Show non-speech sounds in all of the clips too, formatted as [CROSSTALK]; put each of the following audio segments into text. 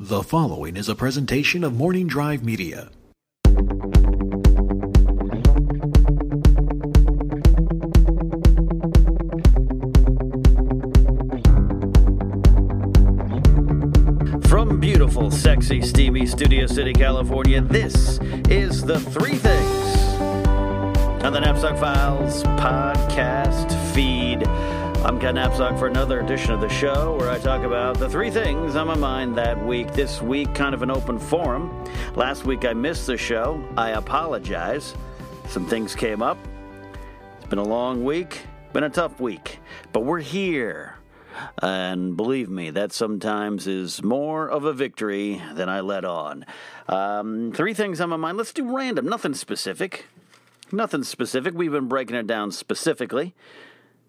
The following is a presentation of Morning Drive Media. From beautiful, sexy, steamy Studio City, California, this is The Three Things on the Napzok Files podcast feed. I'm Ken Napzok for another edition of the show where I talk about the three things on my mind that week. This week, kind of an open forum. Last week, I missed the show. I apologize. Some things came up. It's been a long week, been a tough week, but we're here. And believe me, that sometimes is more of a victory than I let on. Um, three things on my mind. Let's do random, nothing specific. Nothing specific. We've been breaking it down specifically.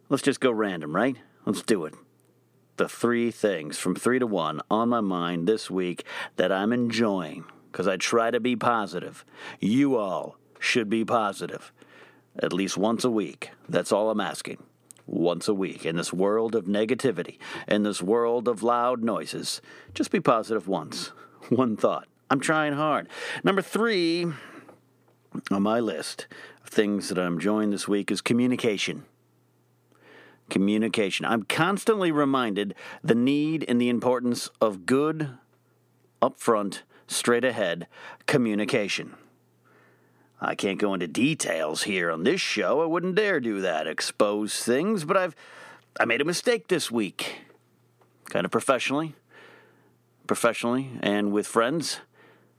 Let's just go random, right? Let's do it. The three things from three to one on my mind this week that I'm enjoying because I try to be positive. You all should be positive at least once a week. That's all I'm asking. Once a week in this world of negativity, in this world of loud noises. Just be positive once. [LAUGHS] One thought. I'm trying hard. Number three on my list of things that I'm enjoying this week is communication. Communication. I'm constantly reminded the need and the importance of good, upfront, straight ahead communication. I can't go into details here on this show. I wouldn't dare do that, expose things, but I've I made a mistake this week. Kind of professionally. Professionally and with friends.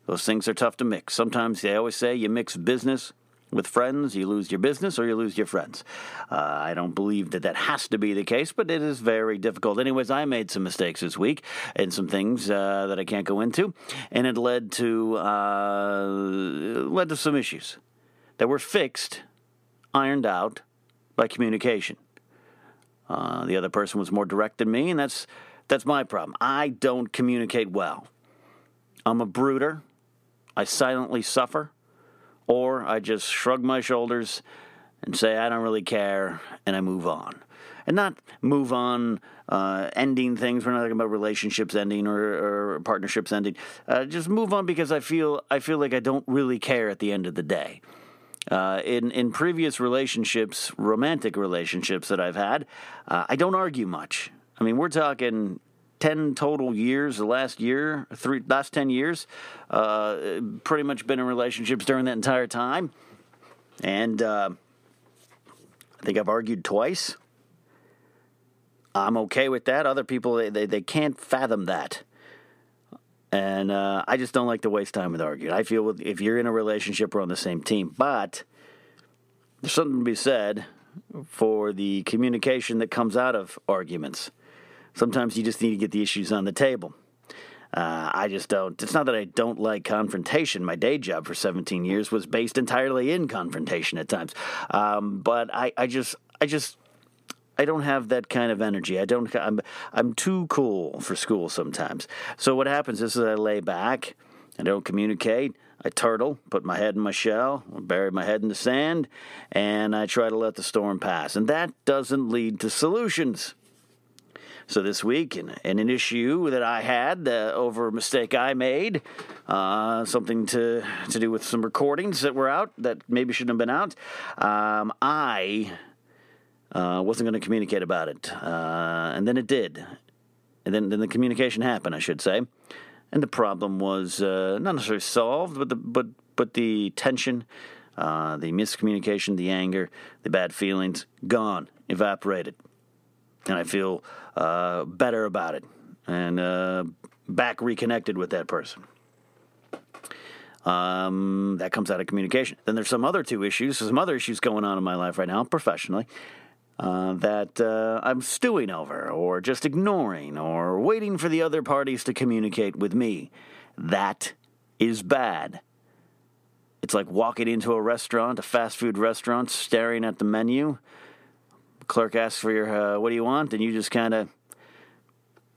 Those things are tough to mix. Sometimes they always say you mix business with friends, you lose your business or you lose your friends. Uh, I don't believe that that has to be the case, but it is very difficult. Anyways, I made some mistakes this week and some things uh, that I can't go into, and it led to uh, led to some issues that were fixed, ironed out by communication. Uh, the other person was more direct than me, and that's that's my problem. I don't communicate well. I'm a brooder. I silently suffer or I just shrug my shoulders and say, I don't really care, and I move on. And not move on, uh, ending things. We're not talking about relationships ending or, or partnerships ending. Uh, just move on because I feel I feel like I don't really care at the end of the day. Uh, in in previous relationships, romantic relationships that I've had, uh, I don't argue much. I mean, we're talking 10 total years, the last year, three, last 10 years, uh, pretty much been in relationships during that entire time. And uh, I think I've argued twice. I'm okay with that. Other people, they, they, they can't fathom that. And uh, I just don't like to waste time with arguing. I feel if you're in a relationship, we're on the same team. But there's something to be said for the communication that comes out of arguments. Sometimes you just need to get the issues on the table. Uh, I just don't. It's not that I don't like confrontation. My day job for 17 years was based entirely in confrontation at times. Um, but I, I just, I just, I don't have that kind of energy. I don't. I'm, I'm too cool for school sometimes. So what happens is I lay back. I don't communicate. I turtle, put my head in my shell, bury my head in the sand, and I try to let the storm pass. And that doesn't lead to solutions. So this week, in, in an issue that I had uh, over a mistake I made, uh, something to to do with some recordings that were out that maybe shouldn't have been out, um, I uh, wasn't going to communicate about it, uh, and then it did, and then then the communication happened, I should say, and the problem was uh, not necessarily solved, but the but but the tension. Uh, the miscommunication, the anger, the bad feelings, gone, evaporated and I feel uh, better about it and uh, back reconnected with that person. Um, that comes out of communication. Then there's some other two issues, some other issues going on in my life right now, professionally, uh, that uh, I'm stewing over, or just ignoring, or waiting for the other parties to communicate with me. That is bad. It's like walking into a restaurant, a fast food restaurant, staring at the menu. Clerk asks for your, uh, what do you want? And you just kind of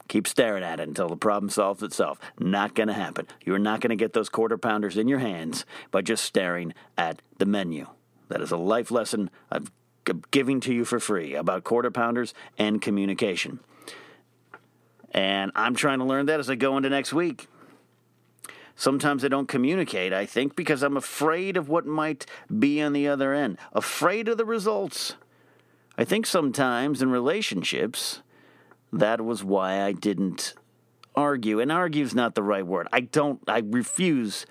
keep staring at it until the problem solves itself. Not going to happen. You're not going to get those quarter pounders in your hands by just staring at the menu. That is a life lesson I've giving to you for free about quarter pounders and communication. And I'm trying to learn that as I go into next week. Sometimes I don't communicate, I think, because I'm afraid of what might be on the other end, afraid of the results. I think sometimes in relationships, that was why I didn't argue. And argue is not the right word. I don't, I refuse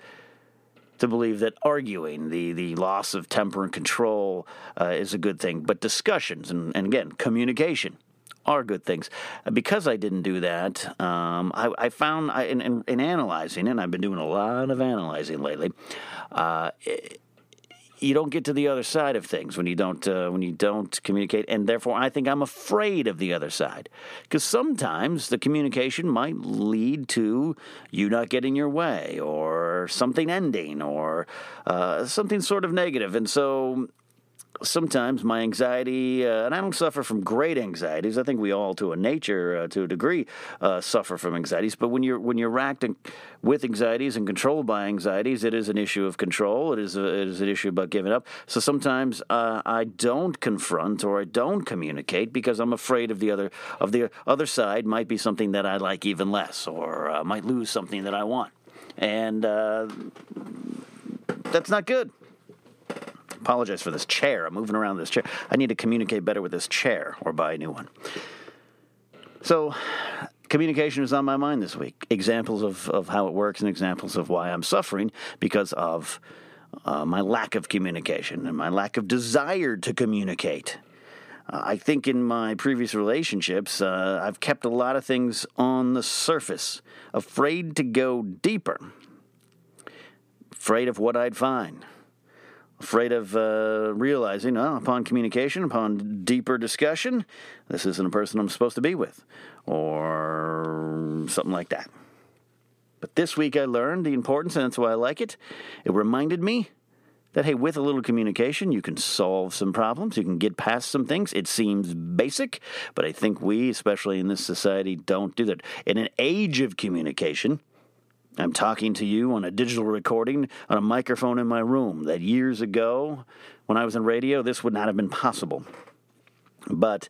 to believe that arguing, the, the loss of temper and control, uh, is a good thing. But discussions, and, and again, communication, are good things. Because I didn't do that, um, I, I, found I, in, in, in, analyzing, and I've been doing a lot of analyzing lately. Uh, you don't get to the other side of things when you don't uh, when you don't communicate, and therefore I think I'm afraid of the other side. Because sometimes the communication might lead to you not getting your way or something ending or uh, something sort of negative, and so sometimes my anxiety, uh, and I don't suffer from great anxieties. I think we all, to a nature, uh, to a degree, uh, suffer from anxieties. But when you're when you're racked with anxieties and controlled by anxieties, it is an issue of control. It is a, it is an issue about giving up. So sometimes uh, I don't confront or I don't communicate because I'm afraid of the other of the other side might be something that I like even less, or uh, might lose something that I want, and uh, that's not good apologize for this chair. I'm moving around this chair. I need to communicate better with this chair or buy a new one. So, communication is on my mind this week. Examples of, of how it works and examples of why I'm suffering because of uh, my lack of communication and my lack of desire to communicate. Uh, I think in my previous relationships, uh, I've kept a lot of things on the surface, afraid to go deeper, afraid of what I'd find afraid of uh, realizing, well, upon communication, upon deeper discussion, this isn't a person I'm supposed to be with, or something like that. But this week I learned the importance, and that's why I like it. It reminded me that, hey, with a little communication, you can solve some problems, you can get past some things. It seems basic, but I think we, especially in this society, don't do that. In an age of communication, I'm talking to you on a digital recording on a microphone in my room. That years ago, when I was in radio, this would not have been possible. But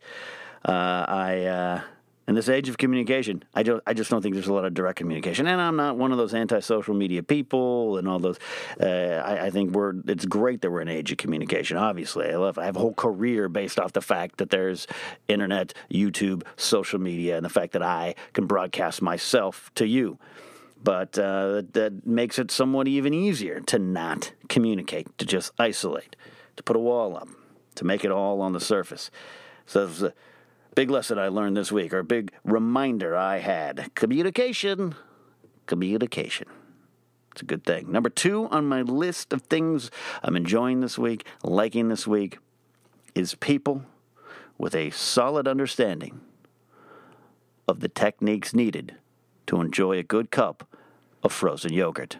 uh, I, uh, in this age of communication, I, I just don't think there's a lot of direct communication. And I'm not one of those anti-social media people and all those. Uh, I, I, think we're. It's great that we're in an age of communication. Obviously, I love. I have a whole career based off the fact that there's internet, YouTube, social media, and the fact that I can broadcast myself to you but uh, that makes it somewhat even easier to not communicate, to just isolate, to put a wall up, to make it all on the surface. So it's a big lesson I learned this week, or a big reminder I had. Communication. Communication. It's a good thing. Number two on my list of things I'm enjoying this week, liking this week, is people with a solid understanding of the techniques needed to enjoy a good cup of frozen yogurt.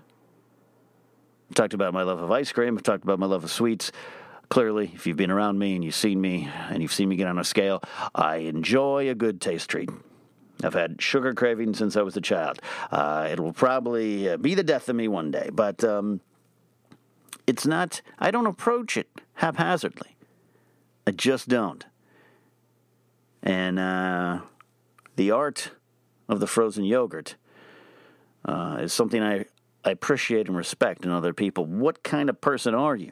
I've talked about my love of ice cream. I've talked about my love of sweets. Clearly, if you've been around me and you've seen me and you've seen me get on a scale, I enjoy a good taste treat. I've had sugar cravings since I was a child. Uh, it will probably uh, be the death of me one day, but um, it's not, I don't approach it haphazardly. I just don't. And uh, the art of the frozen yogurt uh, is something I, I appreciate and respect in other people. What kind of person are you?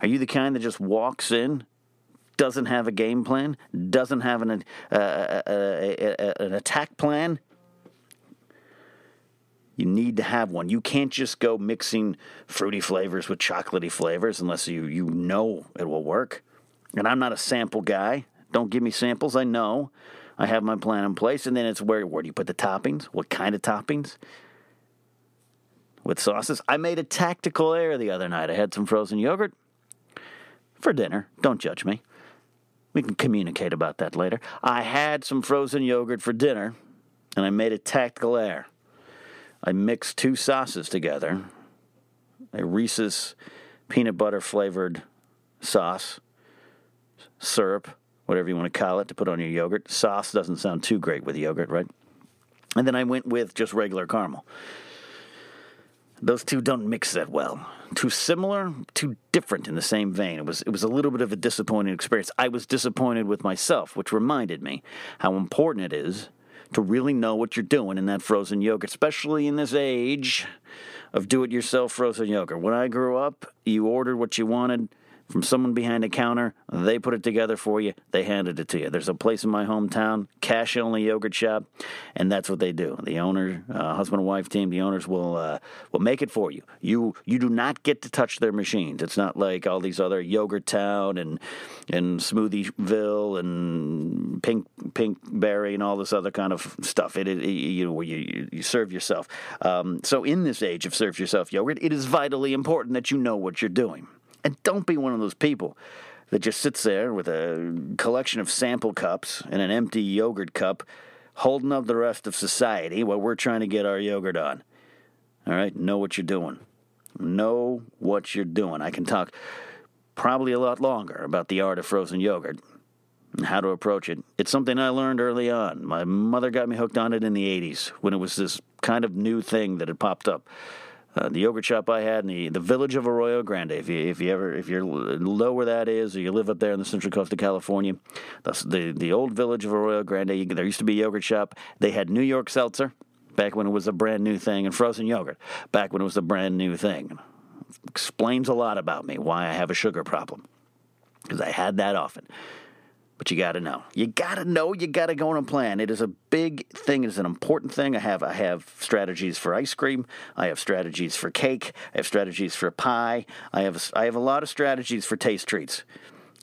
Are you the kind that just walks in, doesn't have a game plan, doesn't have an, uh, uh, uh an attack plan? You need to have one. You can't just go mixing fruity flavors with chocolatey flavors unless you, you know it will work. And I'm not a sample guy. Don't give me samples. I know. I have my plan in place, and then it's where where do you put the toppings? What kind of toppings? With sauces. I made a tactical error the other night. I had some frozen yogurt for dinner. Don't judge me. We can communicate about that later. I had some frozen yogurt for dinner, and I made a tactical error. I mixed two sauces together a Reese's peanut butter flavored sauce, syrup, whatever you want to call it, to put on your yogurt. Sauce doesn't sound too great with yogurt, right? And then I went with just regular caramel. Those two don't mix that well. Too similar, too different in the same vein. It was it was a little bit of a disappointing experience. I was disappointed with myself, which reminded me how important it is to really know what you're doing in that frozen yogurt, especially in this age of do-it-yourself frozen yogurt. When I grew up, you ordered what you wanted from someone behind a counter. They put it together for you. They handed it to you. There's a place in my hometown, cash only yogurt shop, and that's what they do. The owner, uh, husband and wife team, the owners will uh, will make it for you. You you do not get to touch their machines. It's not like all these other Yogurt Town and and Smoothieville and Pink Pinkberry and all this other kind of stuff. It, it you know where you, you serve yourself. Um, so in this age of serve yourself yogurt, it is vitally important that you know what you're doing. And don't be one of those people that just sits there with a collection of sample cups and an empty yogurt cup holding up the rest of society while we're trying to get our yogurt on. All right? Know what you're doing. Know what you're doing. I can talk probably a lot longer about the art of frozen yogurt and how to approach it. It's something I learned early on. My mother got me hooked on it in the 80s when it was this kind of new thing that had popped up. Uh, the yogurt shop I had in the, the village of Arroyo Grande. If you if you ever if you know where that is, or you live up there in the central coast of California, the the, the old village of Arroyo Grande. There used to be a yogurt shop. They had New York seltzer back when it was a brand new thing, and frozen yogurt back when it was a brand new thing. Explains a lot about me why I have a sugar problem because I had that often. But you got to know. You got to know. You got to go on a plan. It is a big thing. It is an important thing. I have I have strategies for ice cream. I have strategies for cake. I have strategies for pie. I have I have a lot of strategies for taste treats.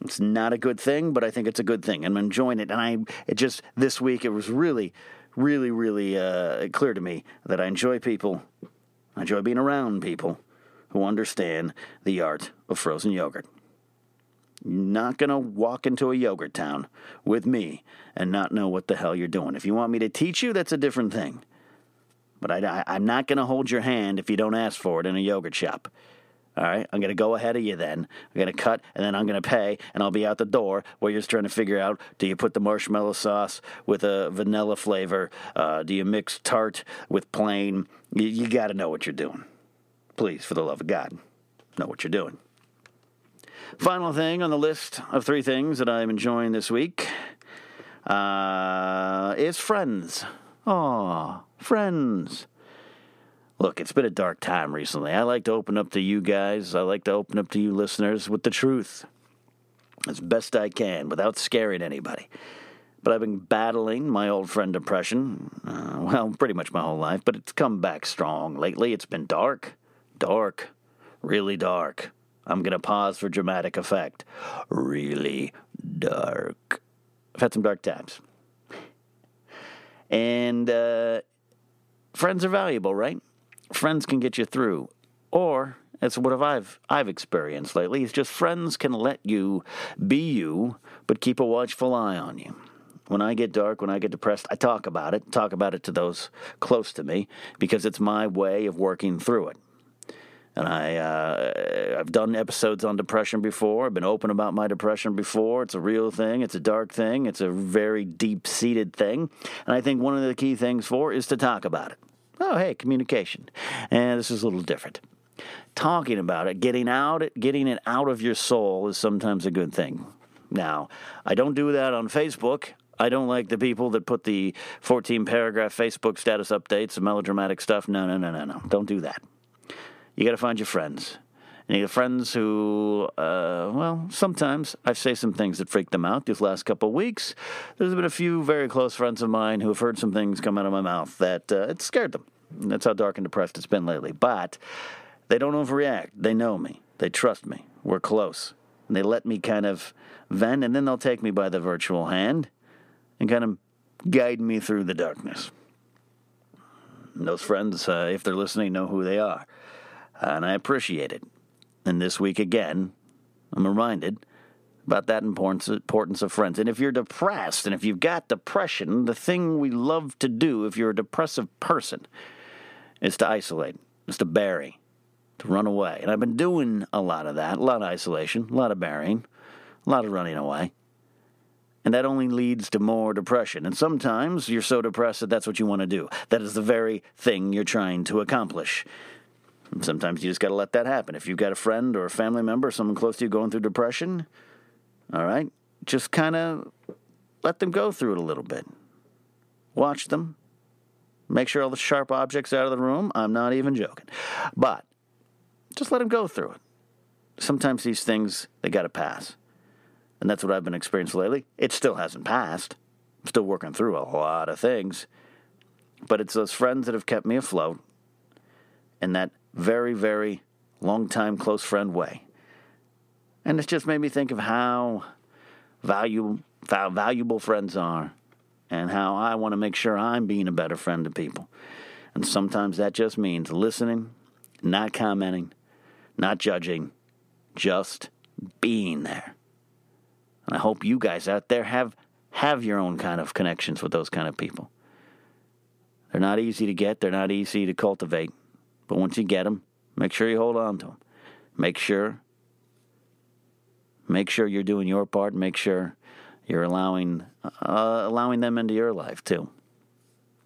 It's not a good thing, but I think it's a good thing. I'm enjoying it, and I it just this week it was really, really, really uh, clear to me that I enjoy people. I enjoy being around people who understand the art of frozen yogurt not going to walk into a yogurt town with me and not know what the hell you're doing. If you want me to teach you, that's a different thing. But I, am not going to hold your hand if you don't ask for it in a yogurt shop. All right, I'm going to go ahead of you then. I'm going to cut and then I'm going to pay and I'll be out the door while you're just trying to figure out do you put the marshmallow sauce with a vanilla flavor? Uh, do you mix tart with plain? You, you got to know what you're doing. Please, for the love of God, know what you're doing. Final thing on the list of three things that I'm enjoying this week uh, is friends. Aw, friends. Look, it's been a dark time recently. I like to open up to you guys. I like to open up to you listeners with the truth as best I can without scaring anybody. But I've been battling my old friend depression, uh, well, pretty much my whole life, but it's come back strong. Lately, it's been dark, dark, really dark. I'm going to pause for dramatic effect. Really dark. I've had some dark times. And uh, friends are valuable, right? Friends can get you through. Or, that's what I've, I've experienced lately, it's just friends can let you be you, but keep a watchful eye on you. When I get dark, when I get depressed, I talk about it, talk about it to those close to me, because it's my way of working through it. And I, uh, I've done episodes on depression before. I've been open about my depression before. It's a real thing. It's a dark thing. It's a very deep seated thing. And I think one of the key things for is to talk about it. Oh, hey, communication. And this is a little different. Talking about it, getting out, it, getting it out of your soul is sometimes a good thing. Now, I don't do that on Facebook. I don't like the people that put the 14 paragraph Facebook status updates and melodramatic stuff. No, no, no, no, no. Don't do that you got to find your friends. And you have friends who, uh, well, sometimes I say some things that freak them out. These last couple of weeks, there's been a few very close friends of mine who have heard some things come out of my mouth that uh, it scared them. And that's how dark and depressed it's been lately. But they don't overreact. They know me. They trust me. We're close. And they let me kind of vent, and then they'll take me by the virtual hand and kind of guide me through the darkness. And those friends, uh, if they're listening, know who they are and I appreciate it. And this week again, I'm reminded about that importance, importance of friends. And if you're depressed and if you've got depression, the thing we love to do if you're a depressive person is to isolate, is to bury, to run away. And I've been doing a lot of that, a lot of isolation, a lot of burying, a lot of running away. And that only leads to more depression. And sometimes you're so depressed that that's what you want to do. That is the very thing you're trying to accomplish. Sometimes you just got to let that happen. If you've got a friend or a family member, or someone close to you going through depression, all right, just kind of let them go through it a little bit. Watch them. Make sure all the sharp objects out of the room. I'm not even joking. But just let them go through it. Sometimes these things, they got to pass. And that's what I've been experiencing lately. It still hasn't passed. I'm still working through a lot of things. But it's those friends that have kept me afloat and that very, very long time close friend way. And it's just made me think of how valuable, how valuable friends are and how I want to make sure I'm being a better friend to people. And sometimes that just means listening, not commenting, not judging, just being there. And I hope you guys out there have have your own kind of connections with those kind of people. They're not easy to get, they're not easy to cultivate, but once you get them, make sure you hold on to them. Make sure make sure you're doing your part, make sure you're allowing uh, allowing them into your life too.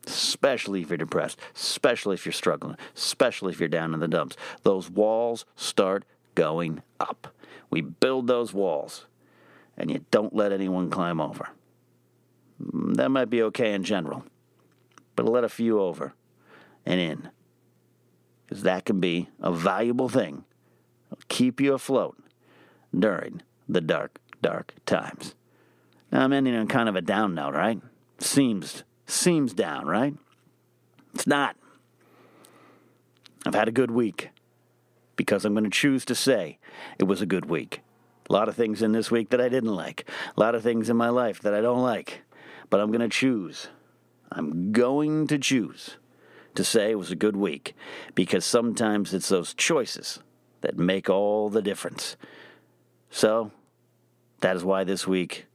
Especially if you're depressed, especially if you're struggling, especially if you're down in the dumps. Those walls start going up. We build those walls and you don't let anyone climb over. That might be okay in general, but let a few over and in. Because that can be a valuable thing. It'll keep you afloat during the dark, dark times. Now I'm ending on kind of a down note, right? Seems seems down, right? It's not. I've had a good week because I'm going to choose to say it was a good week. A lot of things in this week that I didn't like. A lot of things in my life that I don't like. But I'm going to choose. I'm going to choose to say it was a good week because sometimes it's those choices that make all the difference. So, that is why this week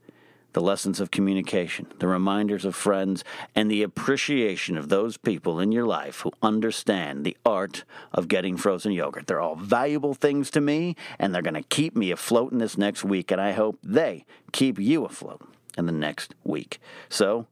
the lessons of communication, the reminders of friends, and the appreciation of those people in your life who understand the art of getting frozen yogurt. They're all valuable things to me, and they're going to keep me afloat in this next week, and I hope they keep you afloat in the next week. So,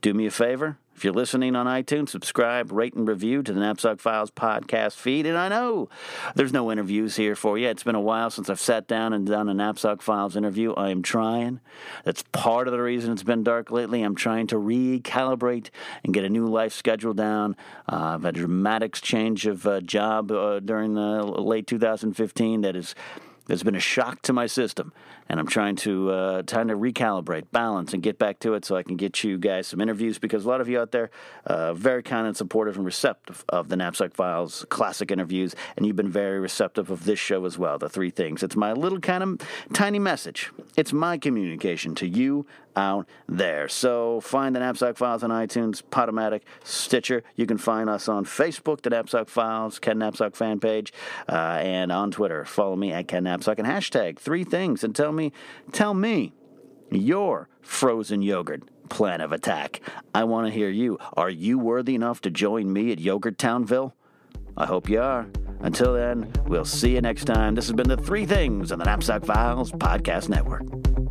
do me a favor if you're listening on iTunes, subscribe, rate, and review to the Napzok Files podcast feed. And I know there's no interviews here for you. It's been a while since I've sat down and done a Napzok Files interview. I am trying. That's part of the reason it's been dark lately. I'm trying to recalibrate and get a new life schedule down. Uh, I've had a dramatic change of uh, job uh, during the late 2015 that is there's been a shock to my system, and I'm trying to uh, trying to recalibrate, balance, and get back to it so I can get you guys some interviews because a lot of you out there uh, very kind and supportive and receptive of the Napzok Files classic interviews, and you've been very receptive of this show as well. The three things. It's my little kind of tiny message. It's my communication to you out there. So find the Napzok Files on iTunes, Podomatic, Stitcher. You can find us on Facebook, the Napzok Files, Ken Napzok fan page, uh, and on Twitter. Follow me at Ken Napzok and hashtag three things and tell me, tell me your frozen yogurt plan of attack. I want to hear you. Are you worthy enough to join me at Yogurt Townville? I hope you are. Until then, we'll see you next time. This has been the Three Things on the Napzok Files Podcast Network.